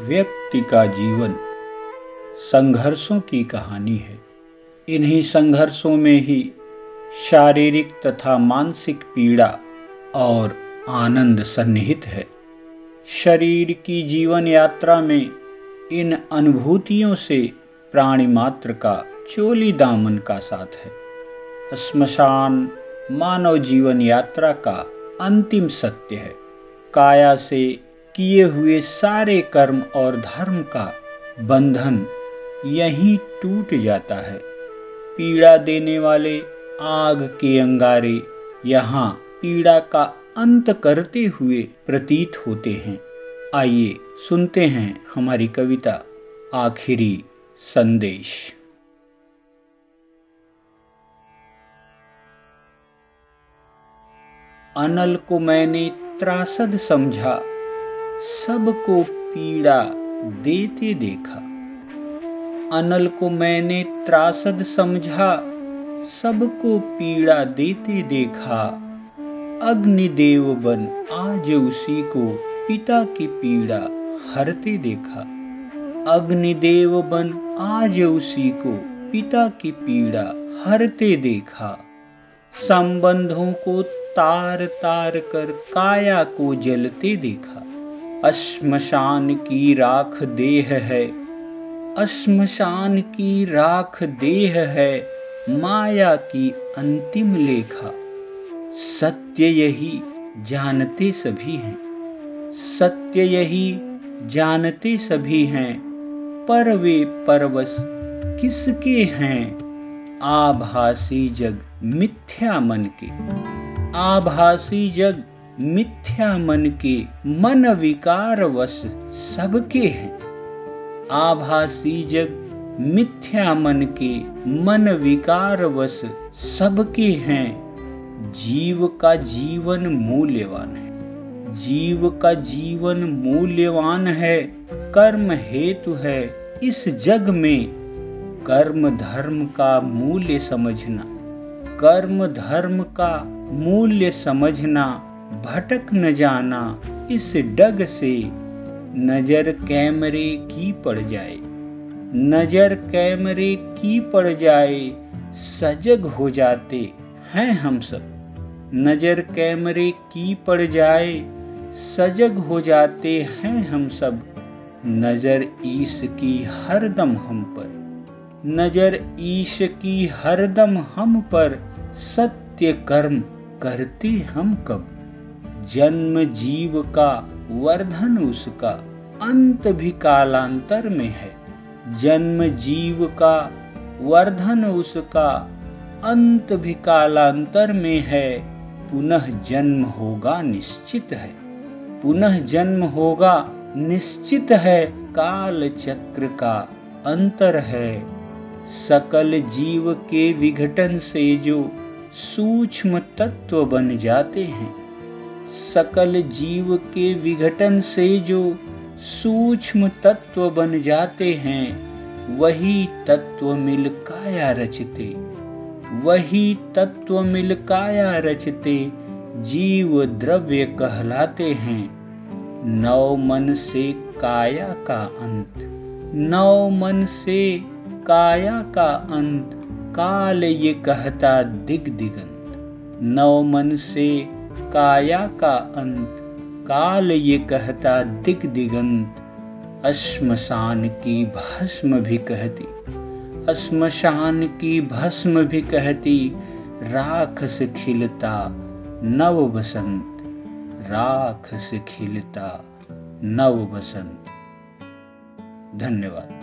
व्यक्ति का जीवन संघर्षों की कहानी है। इन्हीं संघर्षों में ही शारीरिक तथा मानसिक पीड़ा और आनंद सन्निहित है। शरीर की जीवन यात्रा में इन अनुभूतियों से प्राणी मात्र का चोली दामन का साथ है। श्मशान मानव जीवन यात्रा का अंतिम सत्य है। काया से किए हुए सारे कर्म और धर्म का बंधन यहीं टूट जाता है। पीड़ा देने वाले आग के अंगारे यहाँ पीड़ा का अंत करते हुए प्रतीत होते हैं। आइए सुनते हैं हमारी कविता, आखिरी संदेश। अनल को मैंने त्रासद समझा सबको पीड़ा देते देखा। अनल को मैंने त्रासद समझा, सबको पीड़ा देते देखा। अग्निदेव बन आज उसी को पिता की पीड़ा हरते देखा। अग्निदेव बन आज उसी को पिता की पीड़ा हरते देखा। संबंधों को तार तार कर काया को जलते देखा। अश्मशान की राख देह है। अश्मशान की राख देह है, माया की अंतिम लेखा। सत्य यही जानते सभी हैं। सत्य यही जानते सभी हैं। पर वे परवश किसके हैं? आभासी जग मिथ्या मन के। आभासी जग मिथ्या मन के मन विकार वश सबके हैं। आभासी जग मिथ्या मन के मन विकार वश सबके हैं। जीव का जीवन मूल्यवान है। जीव का जीवन मूल्यवान है, कर्म हेतु है। इस जग में कर्म धर्म का मूल्य समझना, कर्म धर्म का मूल्य समझना भटक न जाना इस डग से। नज़र कैमरे की पड़ जाए। नज़र कैमरे की पड़ जाए, सजग हो जाते हैं हम सब। नज़र कैमरे की पड़ जाए, सजग हो जाते हैं हम सब। नज़र ईश की हरदम हम पर। नज़र ईश की हरदम हम पर। सत्य कर्म करते हम कब? जन्म जीव का वर्धन उसका अंत भी कालांतर में है। जन्म जीव का वर्धन उसका अंत भी कालांतर में है। पुनः जन्म होगा निश्चित है। पुनः जन्म होगा निश्चित है। काल चक्र का अंतर है। सकल जीव के विघटन से जो सूक्ष्म तत्व बन जाते हैं सकल जीव के विघटन से जो सूक्ष्म तत्व बन जाते हैं, वही तत्व मिल काया रचते। वही तत्व मिल काया रचते, जीव द्रव्य कहलाते हैं। नौ मन से काया का अंत। नौ मन से काया का अंत, काल ये कहता दिग दिगंत नौ मन से काया का अंत, काल ये कहता दिग दिगंत। अश्मशान की भस्म भी कहती श्मशान की भस्म भी कहती राख से खिलता नव बसंत राख से खिलता नव बसंत धन्यवाद।